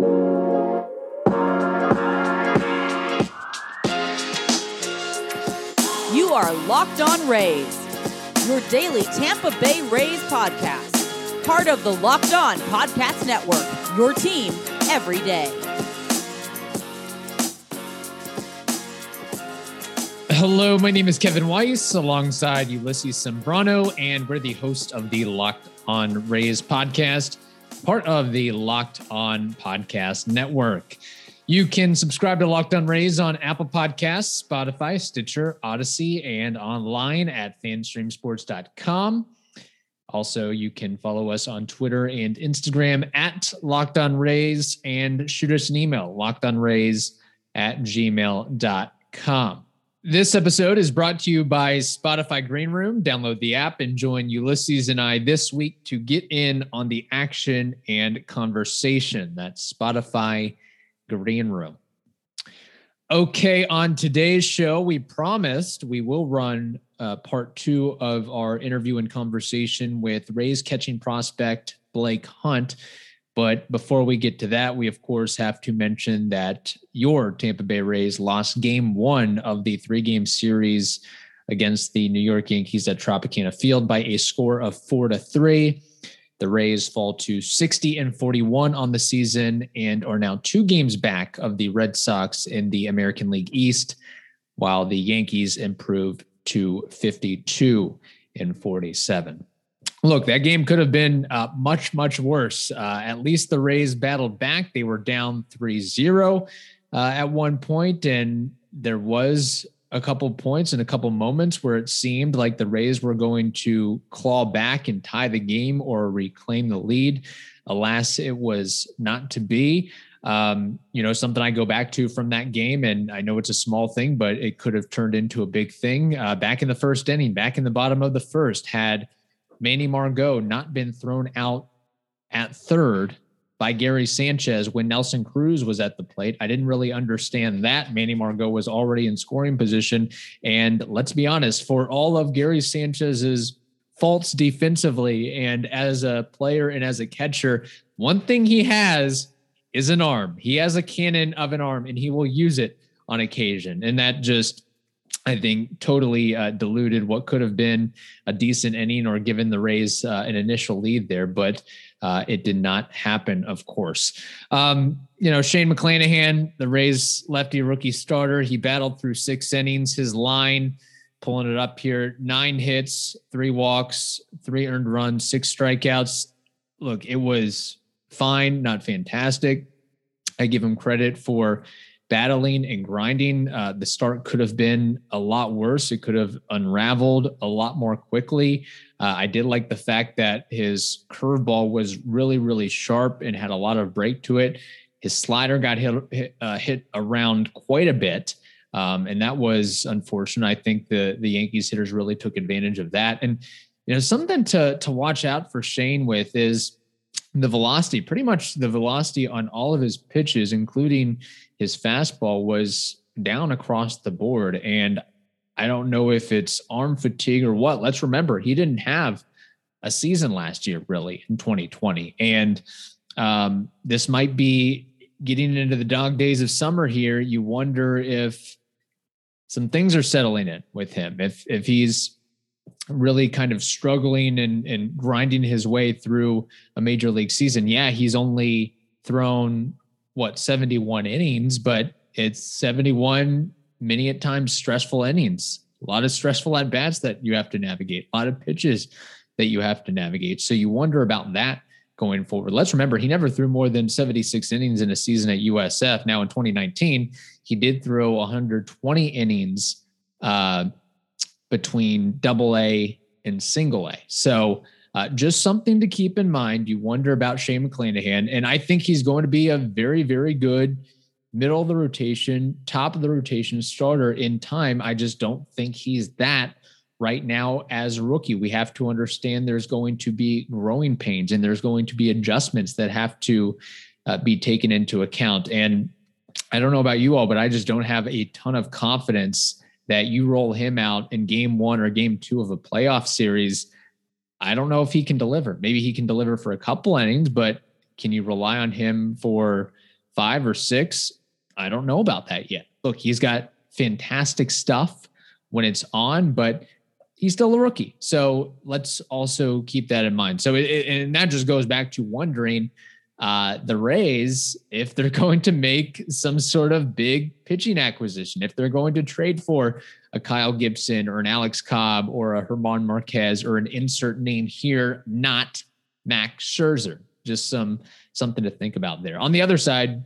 You are Locked On Rays, your daily Tampa Bay Rays podcast. Part of the Locked On Podcast Network, your team every day. Hello, my name is Kevin Weiss alongside Ulysses Sembrano, and we're the host of the Locked On Rays podcast, part of the Locked On Podcast Network. You can subscribe to Locked On Rays on Apple Podcasts, Spotify, Stitcher, Odyssey, and online at fanstreamsports.com. Also, you can follow us on Twitter and Instagram at Locked On Rays and shoot us an email, lockedonrays at gmail.com. This episode is brought to you by Spotify Green Room. Download the app and join Ulysses and I this week to get in on the action and conversation. That's Spotify Green Room. Okay, on today's show, we promised we will run uh, part two of our interview and conversation with Rays catching prospect Blake Hunt. But before we get to that, we of course have to mention that your Tampa Bay Rays lost game one of the three game series against the New York Yankees at Tropicana Field by a score of four to three. The Rays fall to 60 and 41 on the season and are now two games back of the Red Sox in the American League East, while the Yankees improve to 52 and 47 look, that game could have been uh, much, much worse. Uh, at least the Rays battled back. They were down 3 0 uh, at one point, and there was a couple points and a couple moments where it seemed like the Rays were going to claw back and tie the game or reclaim the lead. Alas, it was not to be. Um, you know, something I go back to from that game, and I know it's a small thing, but it could have turned into a big thing. Uh, back in the first inning, back in the bottom of the first, had Manny Margot not been thrown out at third by Gary Sanchez when Nelson Cruz was at the plate. I didn't really understand that. Manny Margot was already in scoring position. And let's be honest, for all of Gary Sanchez's faults defensively and as a player and as a catcher, one thing he has is an arm. He has a cannon of an arm and he will use it on occasion. And that just I think totally uh, diluted what could have been a decent inning or given the Rays uh, an initial lead there, but uh, it did not happen, of course. Um, you know, Shane McClanahan, the Rays lefty rookie starter, he battled through six innings. His line, pulling it up here, nine hits, three walks, three earned runs, six strikeouts. Look, it was fine, not fantastic. I give him credit for battling and grinding. Uh, the start could have been a lot worse. It could have unraveled a lot more quickly. Uh, I did like the fact that his curveball was really, really sharp and had a lot of break to it. His slider got hit hit, uh, hit around quite a bit, um, and that was unfortunate. I think the the Yankees hitters really took advantage of that. And you know something to to watch out for Shane with is the velocity, pretty much the velocity on all of his pitches, including his fastball, was down across the board. And I don't know if it's arm fatigue or what. Let's remember, he didn't have a season last year, really, in 2020. And um, this might be getting into the dog days of summer here. You wonder if some things are settling in with him. If if he's really kind of struggling and, and grinding his way through a major league season. Yeah, he's only thrown what 71 innings, but it's 71 many at times stressful innings. A lot of stressful at bats that you have to navigate, a lot of pitches that you have to navigate. So you wonder about that going forward. Let's remember he never threw more than 76 innings in a season at USF. Now in 2019, he did throw 120 innings uh, between double A and single A. So uh, just something to keep in mind. You wonder about Shane McClanahan, and I think he's going to be a very, very good middle of the rotation, top of the rotation starter in time. I just don't think he's that right now as a rookie. We have to understand there's going to be growing pains and there's going to be adjustments that have to uh, be taken into account. And I don't know about you all, but I just don't have a ton of confidence that you roll him out in game one or game two of a playoff series, I don't know if he can deliver. Maybe he can deliver for a couple innings, but can you rely on him for five or six. I don't know about that yet. Look, he's got fantastic stuff when it's on, but he's still a rookie. So let's also keep that in mind. So, it, and that just goes back to wondering uh, the Rays, if they're going to make some sort of big pitching acquisition, if they're going to trade for a Kyle Gibson or an Alex Cobb or a Germán Márquez or an insert name here, not Max Scherzer. Just some something to think about there. On the other side,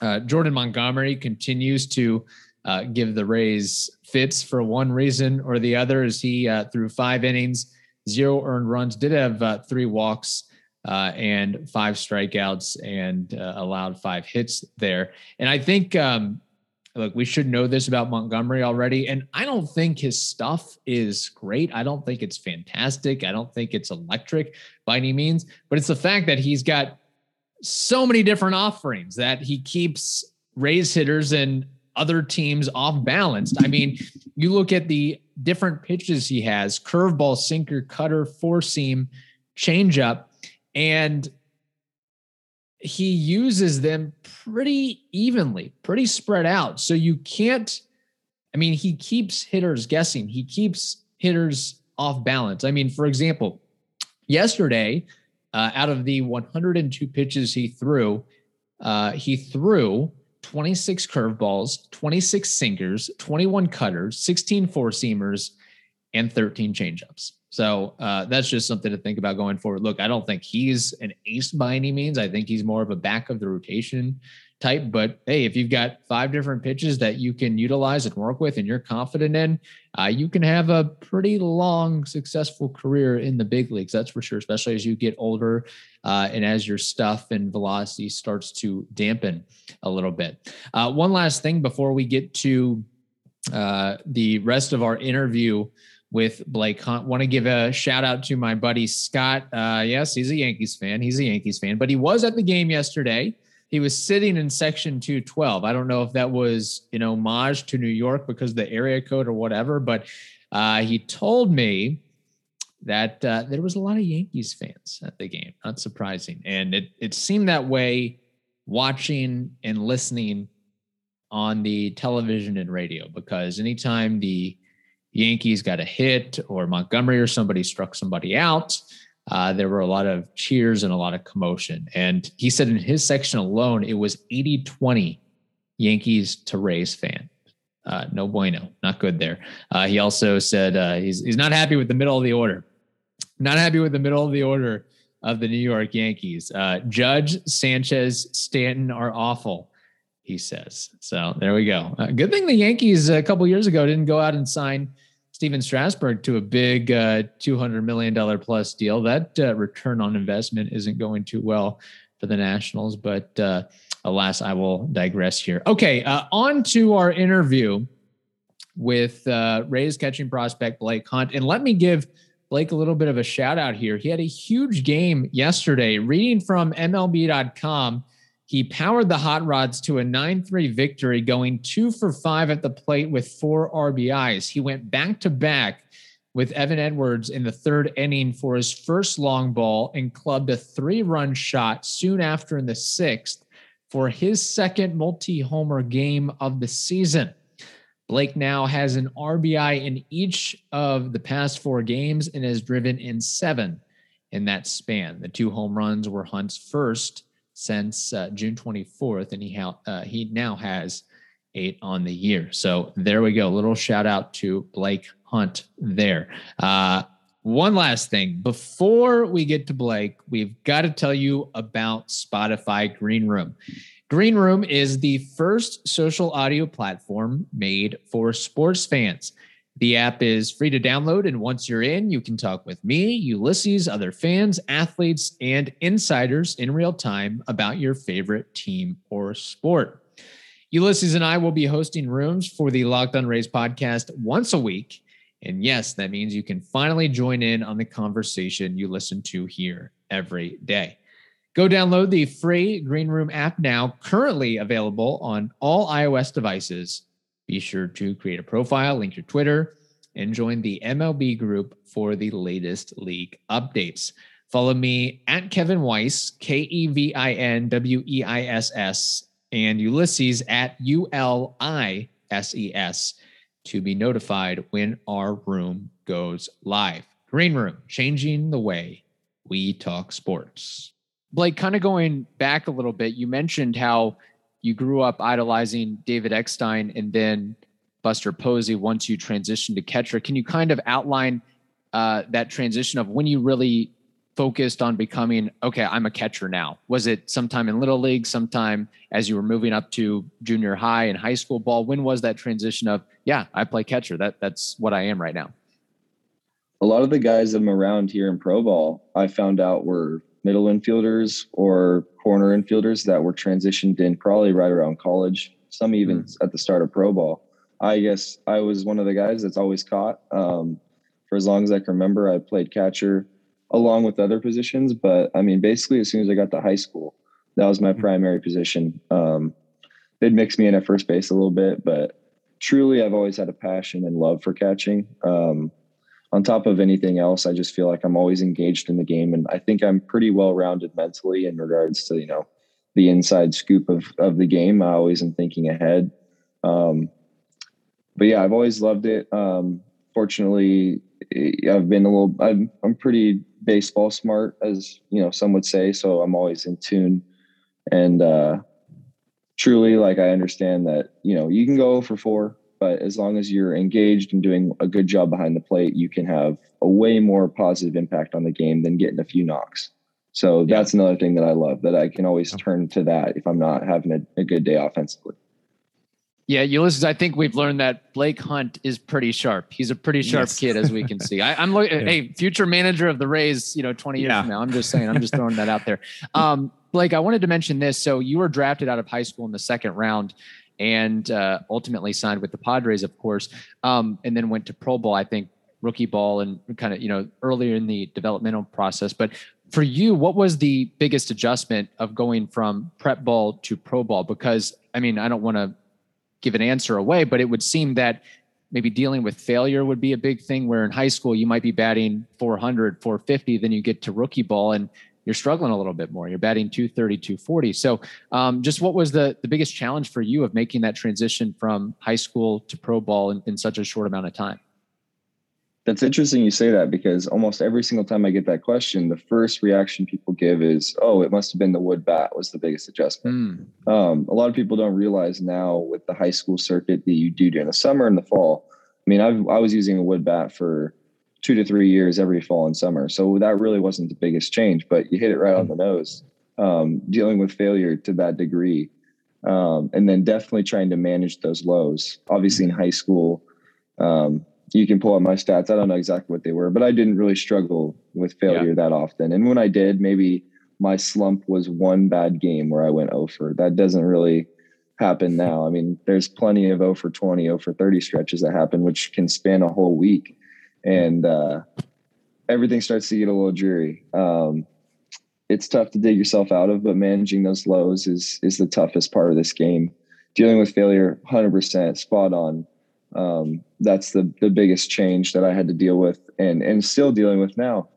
uh, Jordan Montgomery continues to uh, give the Rays fits for one reason or the other. As he uh, threw five innings, zero earned runs, did have uh, three walks. Uh, and five strikeouts and uh, allowed five hits there. And I think, um, look, we should know this about Montgomery already. And I don't think his stuff is great. I don't think it's fantastic. I don't think it's electric by any means, but it's the fact that he's got so many different offerings that he keeps Rays hitters and other teams off balanced. I mean, you look at the different pitches he has curveball, sinker, cutter, four seam, changeup, and he uses them pretty evenly, pretty spread out. So you can't, I mean, he keeps hitters guessing, he keeps hitters off balance. I mean, for example, yesterday, uh, out of the 102 pitches he threw, uh, he threw 26 curveballs, 26 sinkers, 21 cutters, 16 four seamers, and 13 changeups. So uh, that's just something to think about going forward. Look, I don't think he's an ace by any means. I think he's more of a back of the rotation type. But hey, if you've got five different pitches that you can utilize and work with and you're confident in, uh, you can have a pretty long, successful career in the big leagues. That's for sure, especially as you get older uh, and as your stuff and velocity starts to dampen a little bit. Uh, one last thing before we get to uh, the rest of our interview with Blake Hunt. Want to give a shout out to my buddy Scott. Uh, yes, he's a Yankees fan. He's a Yankees fan, but he was at the game yesterday he was sitting in section 212. I don't know if that was an homage to New York because the area code or whatever, but uh, he told me that uh, there was a lot of Yankees fans at the game. Not surprising, and it it seemed that way watching and listening on the television and radio because anytime the Yankees got a hit or Montgomery or somebody struck somebody out, uh, there were a lot of cheers and a lot of commotion. And he said in his section alone, it was 80 20 Yankees to Rays fan. Uh, no bueno, not good there. Uh, he also said uh, he's, he's not happy with the middle of the order. Not happy with the middle of the order of the New York Yankees. Uh, Judge, Sanchez, Stanton are awful, he says. So there we go. Uh, good thing the Yankees a couple years ago didn't go out and sign Stephen Strasburg to a big uh, $200 million plus deal. That uh, return on investment isn't going too well for the Nationals, but uh, alas, I will digress here. Okay, uh, on to our interview with uh, Rays catching prospect Blake Hunt. And let me give Blake a little bit of a shout out here. He had a huge game yesterday. Reading from MLB.com, he powered the Hot Rods to a 9 3 victory, going two for five at the plate with four RBIs. He went back to back with Evan Edwards in the third inning for his first long ball and clubbed a three run shot soon after in the sixth for his second multi homer game of the season. Blake now has an RBI in each of the past four games and has driven in seven in that span. The two home runs were Hunt's first since uh, June 24th, and he ha- uh, he now has eight on the year. So there we go. Little shout out to Blake Hunt there. Uh, one last thing before we get to Blake, we've got to tell you about Spotify Green Room. Green Room is the first social audio platform made for sports fans. The app is free to download, and once you're in, you can talk with me, Ulysses, other fans, athletes, and insiders in real time about your favorite team or sport. Ulysses and I will be hosting rooms for the Locked On Rays podcast once a week. And yes, that means you can finally join in on the conversation you listen to here every day. Go download the free Green Room app now, currently available on all iOS devices be sure to create a profile, link your Twitter, and join the MLB group for the latest league updates. Follow me at Kevin Weiss, K E V I N W E I S S, and Ulysses at U L I S E S to be notified when our room goes live. Green Room, changing the way we talk sports. Blake, kind of going back a little bit, you mentioned how you grew up idolizing David Eckstein and then Buster Posey once you transitioned to catcher. Can you kind of outline uh, that transition of when you really focused on becoming okay i'm a catcher now? Was it sometime in little league sometime as you were moving up to junior high and high school ball? When was that transition of yeah i play catcher that that's what i am right now? A lot of the guys i'm around here in pro ball i found out were middle infielders or corner infielders that were transitioned in probably right around college some even mm. at the start of pro ball i guess i was one of the guys that's always caught um, for as long as i can remember i played catcher along with other positions. But I mean, basically, as soon as I got to high school, that was my mm-hmm. primary position. Um, they'd mix me in at first base a little bit, but truly, I've always had a passion and love for catching. Um, on top of anything else, I just feel like I'm always engaged in the game, and I think I'm pretty well rounded mentally in regards to you know the inside scoop of of the game. I always am thinking ahead. Um, but yeah, I've always loved it. Um, fortunately, I've been a little. I'm I'm pretty baseball smart, as you know, some would say. So I'm always in tune, and uh, truly, like I understand that you know you can go for four, but as long as you're engaged and doing a good job behind the plate, you can have a way more positive impact on the game than getting a few knocks. So that's another thing that I love that I can always turn to that if I'm not having a, a good day offensively. Yeah, Ulysses, I think we've learned that Blake Hunt is pretty sharp. He's a pretty sharp yes. kid, as we can see. I, am looking, yeah. hey, future manager of the Rays, you know, 20 years yeah. from now. I'm just saying, I'm just throwing that out there. Um, Blake, I wanted to mention this. So you were drafted out of high school in the second round and uh, ultimately signed with the Padres, of course, um, and then went to Pro Bowl, I think, rookie ball and kind of, you know, earlier in the developmental process. But for you, what was the biggest adjustment of going from prep ball to pro ball? Because I mean, I don't want to give an answer away, but it would seem that maybe dealing with failure would be a big thing where in high school you might be batting 400 450 then you get to rookie ball and you're struggling a little bit more you're batting 230 240 so um, just what was the, the biggest challenge for you of making that transition from high school to pro ball in, in such a short amount of time that's interesting you say that because almost every single time I get that question, the first reaction people give is, "Oh, it must have been the wood bat was the biggest adjustment." Mm. Um, a lot of people don't realize now with the high school circuit that you do during the summer and the fall. I mean, I've, I was using a wood bat for two to three years every fall and summer, so that really wasn't the biggest change. But you hit it right mm. on the nose. Um, dealing with failure to that degree, um, and then definitely trying to manage those lows. Obviously, in high school. Um, you can pull up my stats. I don't know exactly what they were, but I didn't really struggle with failure yeah. that often. And when I did, maybe my slump was one bad game where I went over. That doesn't really happen now. I mean, there's plenty of 0 for 20, 0 for 30 stretches that happen, which can span a whole week. And uh, everything starts to get a little dreary. Um, it's tough to dig yourself out of, but managing those lows is is the toughest part of this game. Dealing with failure, 100% spot on um, that's the the biggest change that I had to deal with and and still dealing with now.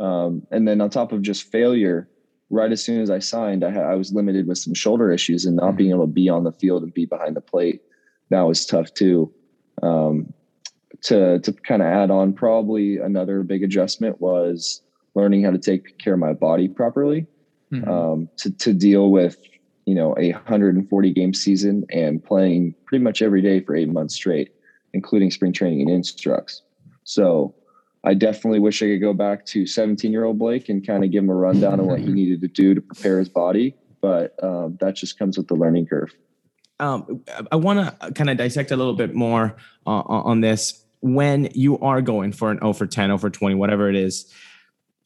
Um, and then on top of just failure, right as soon as I signed, I, I was limited with some shoulder issues and not being able to be on the field and be behind the plate. That was tough too. Um, to to kind of add on, probably another big adjustment was learning how to take care of my body properly. Mm-hmm. Um, to to deal with you know a 140 game season and playing pretty much every day for eight months straight including spring training and instructs. So I definitely wish I could go back to 17 year old Blake and kind of give him a rundown on what he needed to do to prepare his body. But um, that just comes with the learning curve. Um, I want to kind of dissect a little bit more uh, on this. When you are going for an 0 for 10, 0 for 20, whatever it is,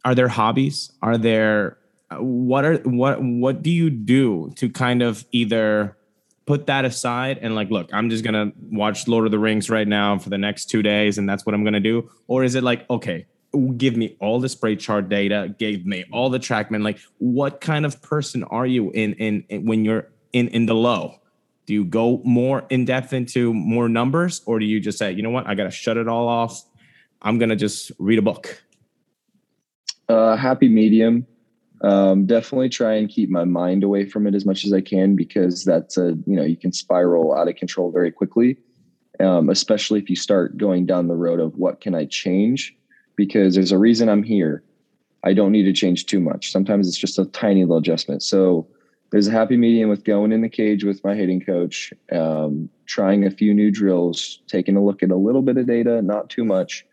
are there hobbies? Are there uh, what are what what do you do to kind of either put that aside and like look i'm just gonna watch lord of the rings right now for the next two days and that's what i'm gonna do or is it like okay give me all the spray chart data give me all the trackman like what kind of person are you in, in in when you're in in the low do you go more in depth into more numbers or do you just say you know what i gotta shut it all off i'm gonna just read a book uh happy medium Um, definitely try and keep my mind away from it as much as I can because that's a you know you can spiral out of control very quickly, um, especially if you start going down the road of what can I change because there's a reason I'm here. I don't need to change too much. Sometimes it's just a tiny little adjustment. So there's a happy medium with going in the cage with my hitting coach, um, trying a few new drills, taking a look at a little bit of data, not too much.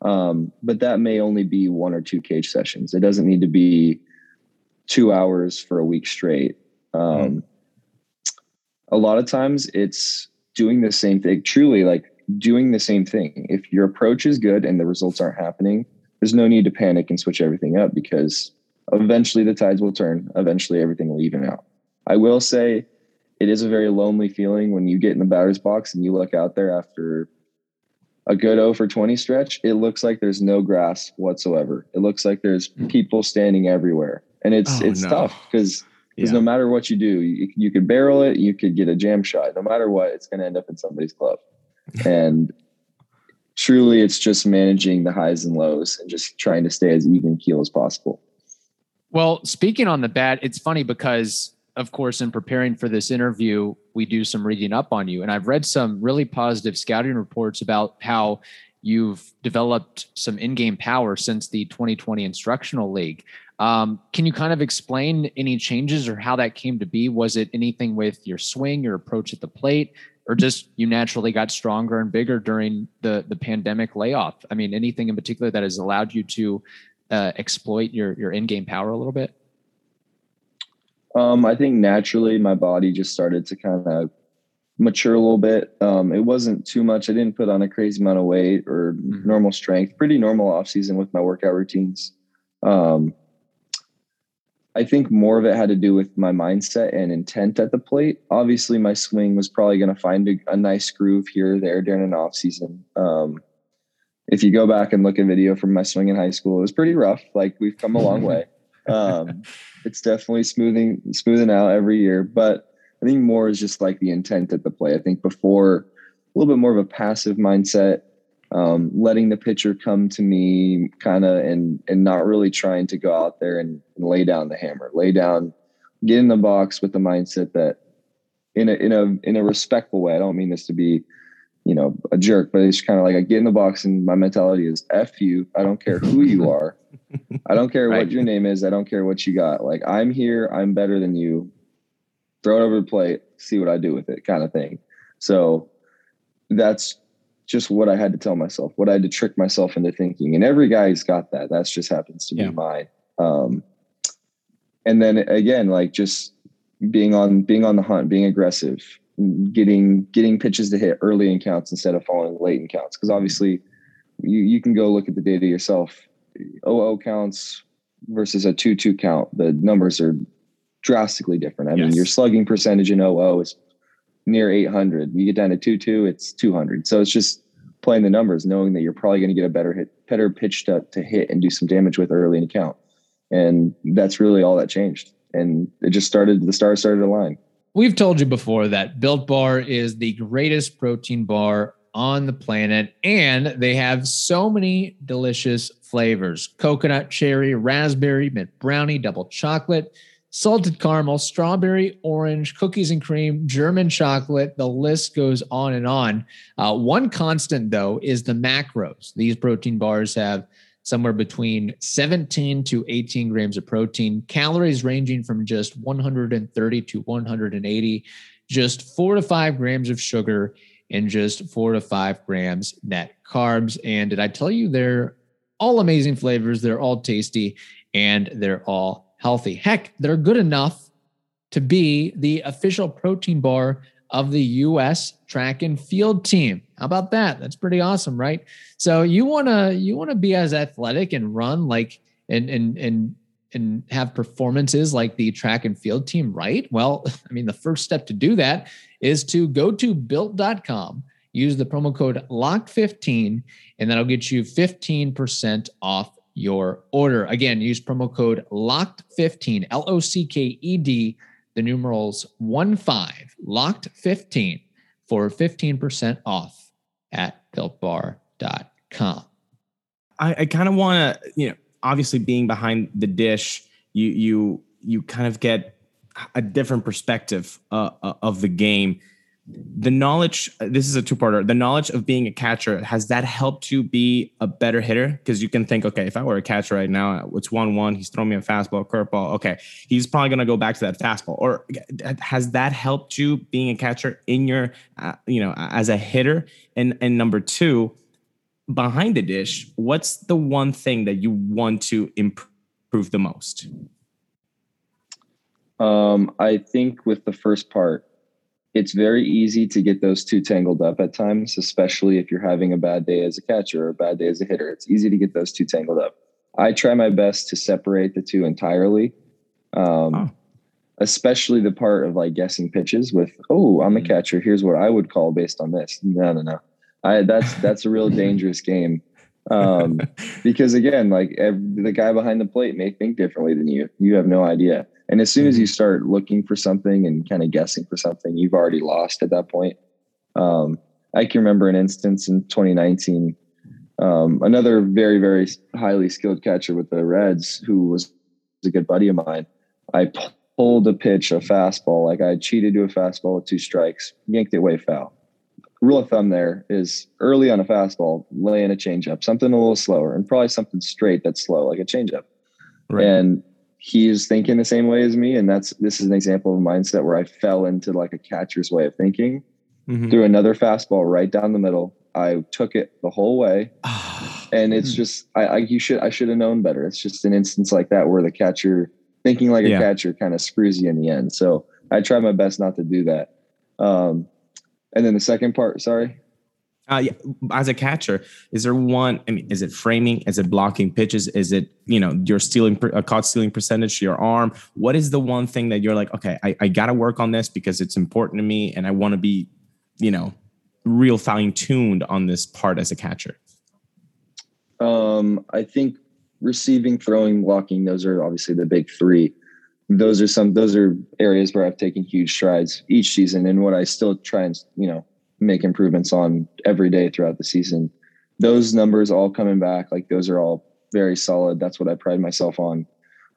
Um, but that may only be one or two cage sessions. It doesn't need to be two hours for a week straight. Um, mm. A lot of times it's doing the same thing, truly like doing the same thing. If your approach is good and the results aren't happening, there's no need to panic and switch everything up because eventually the tides will turn. Eventually everything will even out. I will say it is a very lonely feeling when you get in the batter's box and you look out there after a good 0 for 20 stretch. It looks like there's no grass whatsoever. It looks like there's hmm. people standing everywhere and it's oh, it's no. tough because because yeah. no matter what you do, you, you could barrel it, you could get a jam shot. No matter what, it's going to end up in somebody's glove. and truly, it's just managing the highs and lows and just trying to stay as even keel as possible. Well, speaking on the bat, it's funny because, of course, in preparing for this interview, we do some reading up on you, and I've read some really positive scouting reports about how you've developed some in-game power since the 2020 instructional league um, can you kind of explain any changes or how that came to be? Was it anything with your swing, your approach at the plate, or just you naturally got stronger and bigger during the the pandemic layoff? I mean, anything in particular that has allowed you to uh, exploit your your in game power a little bit? Um, I think naturally my body just started to kind of mature a little bit. Um, it wasn't too much. I didn't put on a crazy amount of weight or mm-hmm. normal strength. Pretty normal off season with my workout routines. Um, I think more of it had to do with my mindset and intent at the plate. Obviously, my swing was probably going to find a, a, nice groove here or there during an off season. Um, if you go back and look at video from my swing in high school, it was pretty rough. Like we've come a long way. Um, it's definitely smoothing smoothing out every year, but I think more is just like the intent at the play. I think before a little bit more of a passive mindset, um, letting the pitcher come to me kind of and and not really trying to go out there and, and, lay down the hammer lay down get in the box with the mindset that in a in a in a respectful way i don't mean this to be you know a jerk but it's kind of like i get in the box and my mentality is f you i don't care who you are i don't care right. what your name is i don't care what you got like i'm here i'm better than you throw it over the plate see what i do with it kind of thing so that's just what I had to tell myself, what I had to trick myself into thinking. And every guy's got that. That's just happens to yeah. be mine. Um, and then again, like just being on being on the hunt, being aggressive, getting getting pitches to hit early in counts instead of falling late in counts. Because obviously, you you can go look at the data yourself. OO counts versus a two two count, the numbers are drastically different. I yes. mean, your slugging percentage in OO is near 800. You get down to 2 2, it's 200. So it's just playing the numbers, knowing that you're probably going to get a better hit, better pitch to, to hit and do some damage with early in the count. And that's really all that changed. And it just started, the stars started to align. We've told you before that Built Bar is the greatest protein bar on the planet, and they have so many delicious flavors coconut, cherry, raspberry, mint brownie, double chocolate salted caramel, strawberry, orange, cookies and cream, German chocolate. The list goes on and on. Uh, one constant, though, is the macros. These protein bars have somewhere between 17 to 18 grams of protein, calories ranging from just 130 to 180, just four to five grams of sugar, and just four to five grams net carbs. And did I tell you they're all amazing flavors? They're all tasty and they're all healthy. Heck, they're good enough to be the official protein bar of the US track and field team. How about that? That's pretty awesome, right? So you want to you want to be as athletic and run like and and and and have performances like the track and field team, right? Well, I mean the first step to do that is to go to built.com, use the promo code LOCKED15 and that'll get you 15% off your order. Again, use promo code LOCKED15, L O C K E D, the numerals 1 5, LOCKED15 for 15% off at builtbar.com. I, I kind of want to, you know, obviously being behind the dish, you you you kind of get a different perspective uh, uh of the game. The knowledge this is a two-parter. The knowledge of being a catcher has that helped you be a better hitter? Because you can think okay if i were a catcher right now it's one-one he's throwing me a fastball curveball okay he's probably going to go back to that fastball. Or has that helped you being a catcher in your uh, you know as a hitter? And and number two behind the dish what's the one thing that you want to improve the most um i think with the first part it's very easy to get those two tangled up at times, especially if you're having a bad day as a catcher or a bad day as a hitter. It's easy to get those two tangled up. I try my best to separate the two entirely. Um, oh. Especially the part of like guessing pitches with, oh, I'm a mm-hmm. catcher. Here's what I would call based on this. No, no, no. I that's that's a real dangerous game um, because again, like every, the guy behind the plate may think differently than you. You have no idea. And as soon as you mm-hmm. start looking for something and kind of guessing for something, you've already lost at that point. Um, I can remember an instance in 2019. Um, another very, very highly skilled catcher with the Reds, who was a good buddy of mine. I pulled a pitch, a fastball, like I cheated to a fastball with two strikes, yanked it way foul. Rule of thumb there is early on a fastball, lay in a changeup, something a little slower, and probably something straight that's slow, like a changeup. Right. And he's thinking the same way as me. And that's this is an example of a mindset where i fell into like a catcher's way of thinking. Mm-hmm. threw another fastball right down the middle. I took it the whole way. And it's just I, I, you should i should have known better. It's just an instance like that where the catcher thinking like a yeah. catcher kind of screws you in the end. So i try my best not to do that. Um and then the second part sorry uh, yeah, as a catcher, is there one? I mean, is it framing? Is it blocking pitches? Is it you know your stealing a caught stealing percentage, to your arm? What is the one thing that you're like, okay, I, I got to work on this because it's important to me, and I want to be, you know, real fine tuned on this part as a catcher. Um, I think receiving, throwing, blocking; those are obviously the big three. Those are some. Those are areas where I've taken huge strides each season, and what I still try and you know make improvements on every day throughout the season. Those numbers all coming back, like those are all very solid. That's what I pride myself on.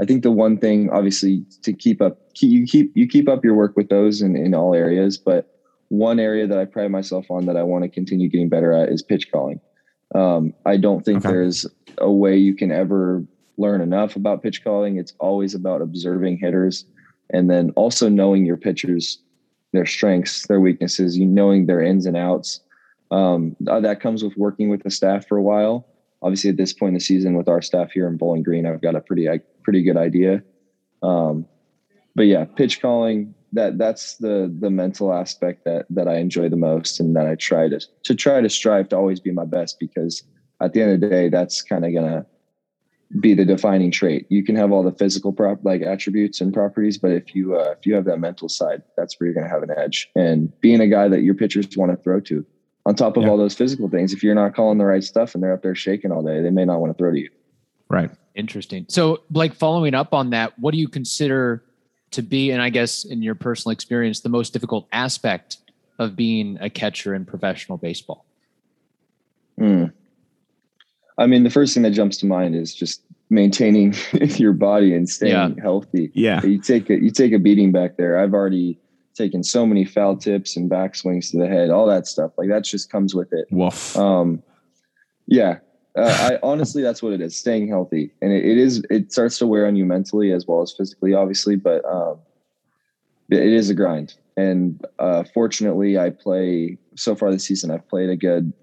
I think the one thing, obviously, to keep up, keep, you keep you keep up your work with those in, in all areas. But one area that I pride myself on that I want to continue getting better at is pitch calling. Um, I don't think okay. there's a way you can ever learn enough about pitch calling. It's always about observing hitters and then also knowing your pitchers their strengths, their weaknesses, you knowing their ins and outs. Um, uh, that comes with working with the staff for a while. Obviously, at this point in the season, with our staff here in Bowling Green, I've got a pretty pretty good idea. Um, but yeah, pitch calling that that's the the mental aspect that that I enjoy the most, and that I try to to try to strive to always be my best because at the end of the day, that's kind of gonna be the defining trait. You can have all the physical prop like attributes and properties, but if you uh, if you have that mental side, that's where you're going to have an edge. And being a guy that your pitchers want to throw to, on top of yeah. all those physical things, if you're not calling the right stuff and they're up there shaking all day, they may not want to throw to you. Right. Interesting. So, Blake, following up on that, what do you consider to be, and I guess in your personal experience, the most difficult aspect of being a catcher in professional baseball? Hmm. I mean, the first thing that jumps to mind is just maintaining your body and staying yeah. healthy. Yeah. You take a you take a beating back there. I've already taken so many foul tips and backswings to the head, all that stuff. Like that just comes with it. Woof. Um, yeah. Uh, I honestly, that's what it is. Staying healthy, and it, it is. It starts to wear on you mentally as well as physically, obviously. But um, it is a grind. And uh, fortunately, I play so far this season. I've played a good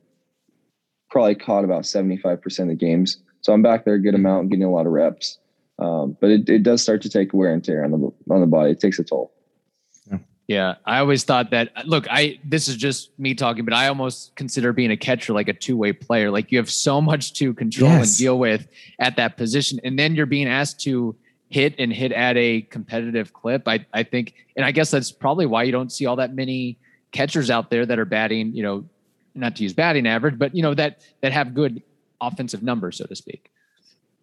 probably caught about 75% of the games. So I'm back there a good amount, getting a lot of reps. Um, but it, it does start to take wear and tear on the on the body. It takes a toll. Yeah, I always thought that. Look, I this is just me talking, but I almost consider being a catcher like a two way player. Like you have so much to control yes. and deal with at that position, and then you're being asked to hit and hit at a competitive clip. I I think, and I guess that's probably why you don't see all that many catchers out there that are batting, you know, not to use batting average, but you know that that have good offensive numbers, so to speak.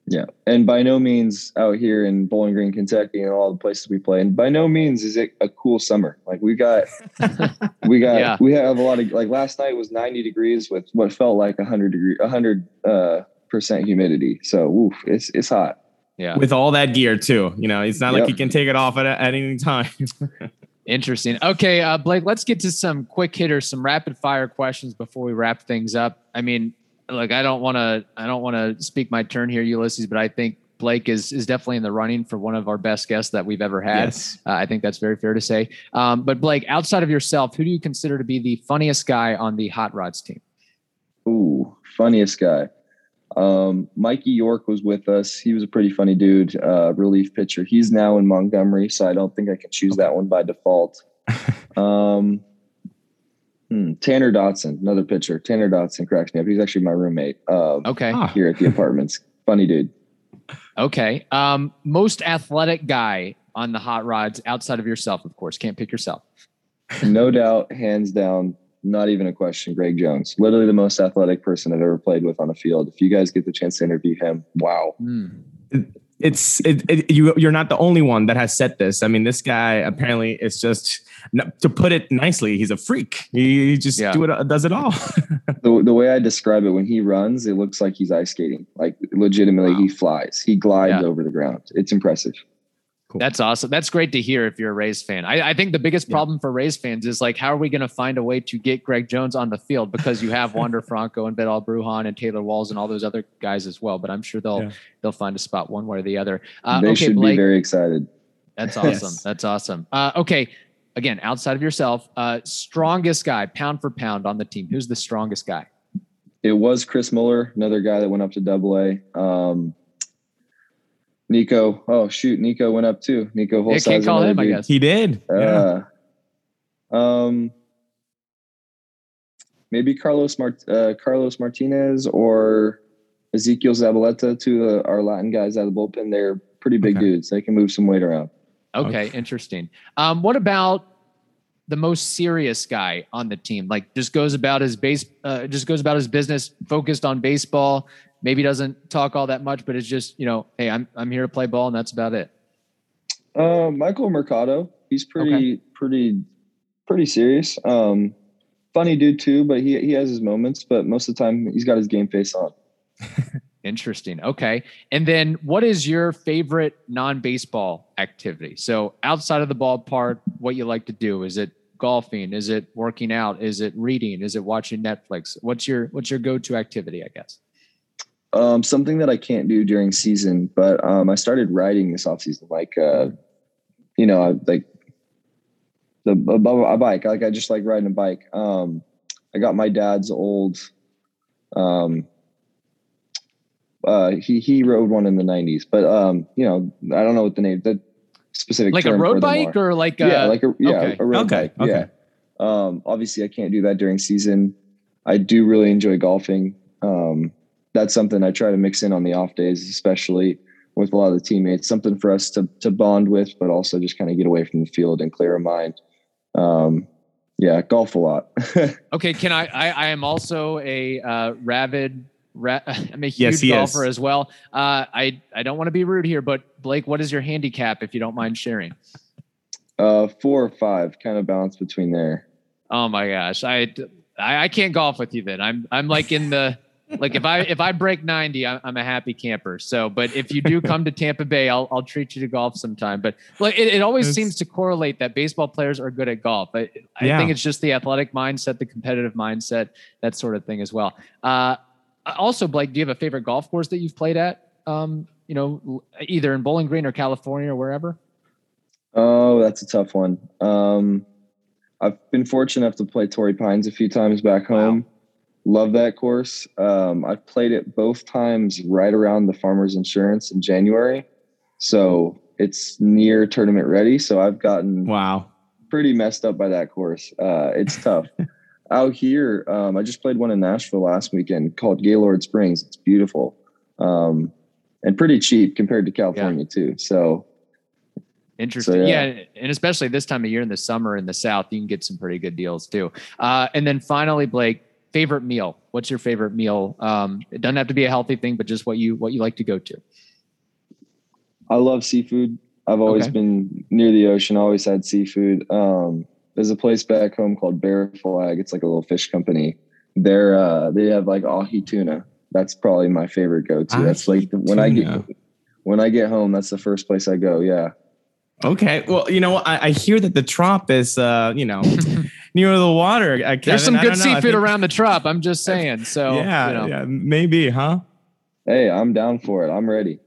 Yeah, and by no means out here in Bowling Green, Kentucky, and all the places we play, and by no means is it a cool summer. Like we got, we got, yeah. we have a lot of like last night was ninety degrees with what felt like hundred degree, hundred uh, percent humidity. So, oof, it's it's hot. Yeah. With all that gear too. You know, it's not yep. like you can take it off at, at any time. Interesting. Okay, uh, Blake, let's get to some quick hitters, some rapid fire questions before we wrap things up. I mean, look, I don't want to, I don't want to speak my turn here, Ulysses, but I think Blake is is definitely in the running for one of our best guests that we've ever had. Yes. Uh, I think that's very fair to say. Um, but Blake, outside of yourself, who do you consider to be the funniest guy on the Hot Rods team? Ooh, funniest guy. Um, Mikey York was with us. He was a pretty funny dude, uh, relief pitcher. He's now in Montgomery, so I don't think I can choose that one by default. um, hmm, Tanner Dodson, another pitcher. Tanner Dodson cracks me up. He's actually my roommate. Uh, okay, here at the apartments. Funny dude. Okay. Um, most athletic guy on the hot rods outside of yourself, of course. Can't pick yourself. no doubt, hands down, not even a question. Greg Jones, literally the most athletic person I've ever played with on a field. If you guys get the chance to interview him, wow. Mm. It's it, it, you. You're not the only one that has said this. I mean, this guy apparently is just to put it nicely. He's a freak. He just yeah. do it, does it all. the, the way I describe it, when he runs, it looks like he's ice skating. Like legitimately, wow. he flies. He glides yeah. over the ground. It's impressive. Cool. That's awesome. That's great to hear if you're a Rays fan. I, I think the biggest yeah. problem for Rays fans is like, how are we going to find a way to get Greg Jones on the field? Because you have Wander Franco and Vidal Bruján and Taylor Walls and all those other guys as well. But I'm sure they'll yeah. they'll find a spot one way or the other. Uh, they okay, should Blake, be very excited. That's awesome. yes. That's awesome. Uh, okay, again, outside of yourself, uh, strongest guy, pound for pound on the team. Who's the strongest guy? It was Chris Muller, another guy that went up to Double A. Um, Niko. Oh shoot, Niko went up too. Niko Hulsizer. can't call him. Dude. I guess he did. Uh, Um, maybe Carlos Mart- uh, Carlos Martinez or Ezequiel Zabaleta, two of our Latin guys out of the bullpen. They're pretty big okay. dudes. They can move some weight around. Okay, okay. interesting. Um, what about the most serious guy on the team? Like, just goes about his base, uh, just goes about his business, focused on baseball maybe doesn't talk all that much, but it's just, you know, hey, I'm I'm here to play ball and that's about it. Uh, Michael Mercado, he's pretty okay. pretty pretty serious. Um, funny dude too, but he he has his moments, but most of the time he's got his game face on. Interesting. Okay. And then what is your favorite non-baseball activity? So outside of the ballpark, what you like to do? Is it golfing? Is it working out? Is it reading? Is it watching Netflix? What's your what's your go-to activity, I guess? Um, something that I can't do during season, but um, I started riding this off season, like uh, you know, like the a, a bike. Like I just like riding a bike. Um, I got my dad's old. Um, uh, he he rode one in the '90s, but um, you know, I don't know what the name, the specific like a road bike or like a, yeah, like a yeah, okay. a road okay. bike. Okay. Yeah. Um, obviously, I can't do that during season. I do really enjoy golfing. Um, that's something I try to mix in on the off days, especially with a lot of the teammates. Something for us to to bond with, but also just kind of get away from the field and clear a mind. Um, yeah, golf a lot. okay, can I, I? I am also a uh, rabid. Ra- I'm a huge yes, golfer is. as well. Uh, I I don't want to be rude here, but Blake, what is your handicap if you don't mind sharing? Uh, four or five, kind of balance between there. Oh my gosh, I, I I can't golf with you then. I'm I'm like in the like if I if I break 90, I'm, I'm, a happy camper. So, but if you do come to Tampa Bay, I'll I'll treat you to golf sometime. But like it, it always it's, seems to correlate that baseball players are good at golf. I, I yeah. think it's just the athletic mindset, the competitive mindset, that sort of thing as well. Uh, also, Blake, do you have a favorite golf course that you've played at? Um, you know, either in Bowling Green or California or wherever. Oh, that's a tough one. Um, I've been fortunate enough to play Torrey Pines a few times back home. Wow. Love that course. Um, I've played it both times right around the Farmers Insurance in January, so it's near tournament ready. So I've gotten wow pretty messed up by that course. Uh, it's tough. Out here, um, I just played one in Nashville last weekend called Gaylord Springs. It's beautiful um, and pretty cheap compared to California yeah. too. So Interesting. So, yeah. yeah. And especially this time of year in the summer in the South, you can get some pretty good deals too. Uh, and then finally, Blake, favorite meal. What's your favorite meal? Um, it doesn't have to be a healthy thing, but just what you what you like to go to. I love seafood. I've always okay. been near the ocean. Always had seafood. Um, there's a place back home called Bear Flag. It's like a little fish company. They're uh, they have like ahi tuna. That's probably my favorite go to. That's like when tuna. I get When I get home, that's the first place I go. Yeah. Okay. Well, you know, I, I hear that the Trop is, uh, you know, near the water. Uh, There's some good seafood think, around the Trop. I'm just saying. So yeah, you know. yeah, maybe, huh? Hey, I'm down for it. I'm ready.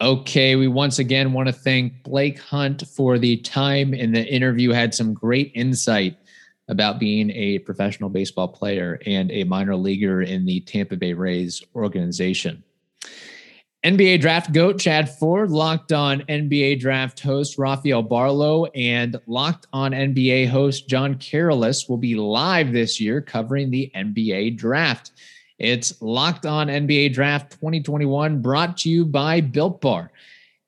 Okay, we once again want to thank Blake Hunt for the time in the interview. Had some great insight about being a professional baseball player and a minor leaguer in the Tampa Bay Rays organization. NBA draft goat Chad Ford, locked on NBA draft host Rafael Barlowe, and locked on NBA host John Karalis will be live this year covering the NBA draft. It's Locked On NBA Draft 2021 brought to you by Built Bar.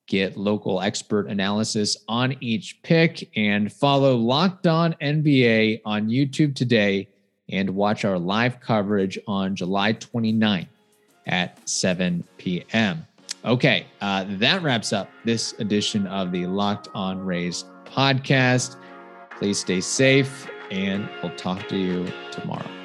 Get local expert analysis on each pick and follow Locked On NBA on YouTube today and watch our live coverage on July 29th at 7 p.m. Okay, uh, that wraps up this edition of the Locked On Rays podcast. Please stay safe, and we'll talk to you tomorrow.